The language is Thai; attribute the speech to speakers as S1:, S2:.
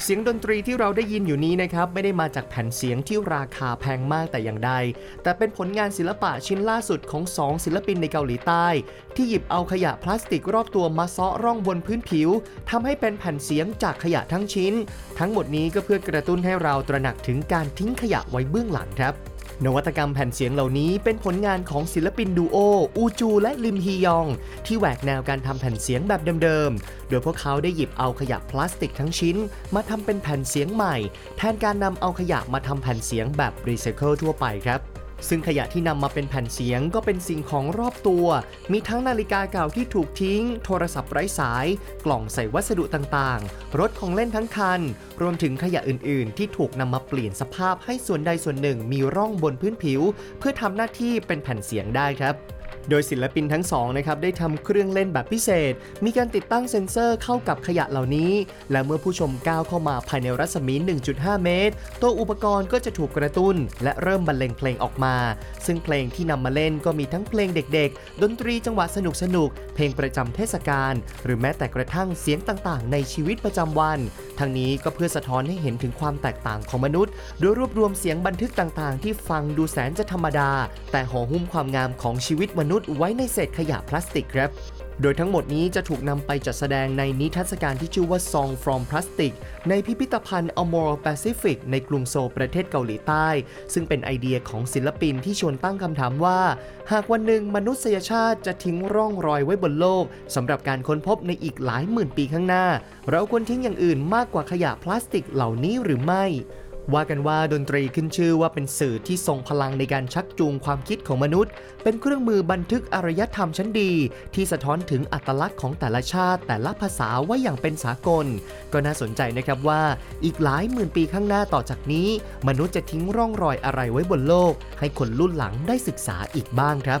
S1: เสียงดนตรีที่เราได้ยินอยู่นี้นะครับ ไม่ได้มาจากแผ่นเสียงที่ราคาแพงมากแต่อย่างใด แต่เป็นผลงานศิลปะชิ้นล่าสุดของสองศิลปินในเกาหลีใต้ ที่หยิบเอาขยะพลาสติกรอบตัวมาซาะร่องบนพื้นผิวทำให้เป็นแผ่นเสียงจากขยะทั้งชิ้น ทั้งหมดนี้ก็เพื่อกระตุ้นให้เราตระหนักถึงการทิ้งขยะไว้เบื้องหลังครับ นวัตกรรมแผ่นเสียงเหล่านี้เป็นผลงานของศิลปินดูโอ อูจู และลิมฮียอง ที่แหวกแนวการทำแผ่นเสียงแบบเดิมๆ โดยพวกเขาได้หยิบเอาขยะพลาสติกทั้งชิ้น มาทำเป็นแผ่นเสียงใหม่ แทนการนำเอาขยะมาทำแผ่นเสียงแบบรีไซเคิลทั่วไปครับ ซึ่งขยะที่นำมาเป็นแผ่นเสียงก็เป็นสิ่งของรอบตัว มีทั้งนาฬิกาเก่าที่ถูกทิ้ง โทรศัพท์ไร้สาย กล่องใส่วัสดุต่างๆ รถของเล่นทั้งคัน รวมถึงขยะอื่นๆ ที่ถูกนำมาเปลี่ยนสภาพให้ส่วนใดส่วนหนึ่งมีร่องบนพื้นผิว เพื่อทำหน้าที่เป็นแผ่นเสียงได้ครับ โดยศิลปินทั้งสองนะครับได้ทำเครื่องเล่นแบบพิเศษ มีการติดตั้งเซ็นเซอร์เข้ากับขยะเหล่านี้ และเมื่อผู้ชมก้าวเข้ามาภายในรัศมี 1.5 เมตร ตัวอุปกรณ์ก็จะถูกกระตุ้น และเริ่มบรรเลงเพลงออกมา ซึ่งเพลงที่นำมาเล่นก็มีทั้งเพลงเด็กๆ ดนตรีจังหวะสนุกๆเพลงประจำเทศกาลหรือแม้แต่กระทั่งเสียงต่างๆ ในชีวิตประจำวันทั้งนี้ก็เพื่อสะท้อนให้เห็นถึงความแตกต่างของมนุษย์ โดยรวบรวมเสียงบันทึกต่างๆ ที่ฟังดูแสนจะธรรมดา แต่ห่อหุ้มความงามของชีวิตมนุษย์ไว้ในเศษขยะพลาสติกครับ โดยทั้งหมดนี้จะถูกนำไปจัดแสดงในนิทรรศการที่ชื่อว่า Song from Plastic ในพิพิธภัณฑ์ Amore Pacific ในกรุงโซลประเทศเกาหลีใต้ ซึ่งเป็นไอเดียของศิลปินที่ชวนตั้งคำถามว่า หากวันหนึ่งมนุษยชาติจะทิ้งร่องรอยไว้บนโลกสำหรับการค้นพบในอีกหลายหมื่นปีข้างหน้า เราควรทิ้งอย่างอื่นมากกว่าขยะพลาสติกเหล่านี้หรือไม่ ว่ากันว่าดนตรีขึ้นชื่อว่าเป็นสื่อที่ทรงพลังในการชักจูงความคิดของมนุษย์ เป็นเครื่องมือบันทึกอารยธรรมชั้นดี ที่สะท้อนถึงอัตลักษณ์ของแต่ละชาติ แต่ละภาษาไว้อย่างเป็นสากล ก็น่าสนใจนะครับว่าอีกหลายหมื่นปีข้างหน้าต่อจากนี้ มนุษย์จะทิ้งร่องรอยอะไรไว้บนโลก ให้คนรุ่นหลังได้ศึกษาอีกบ้างครับ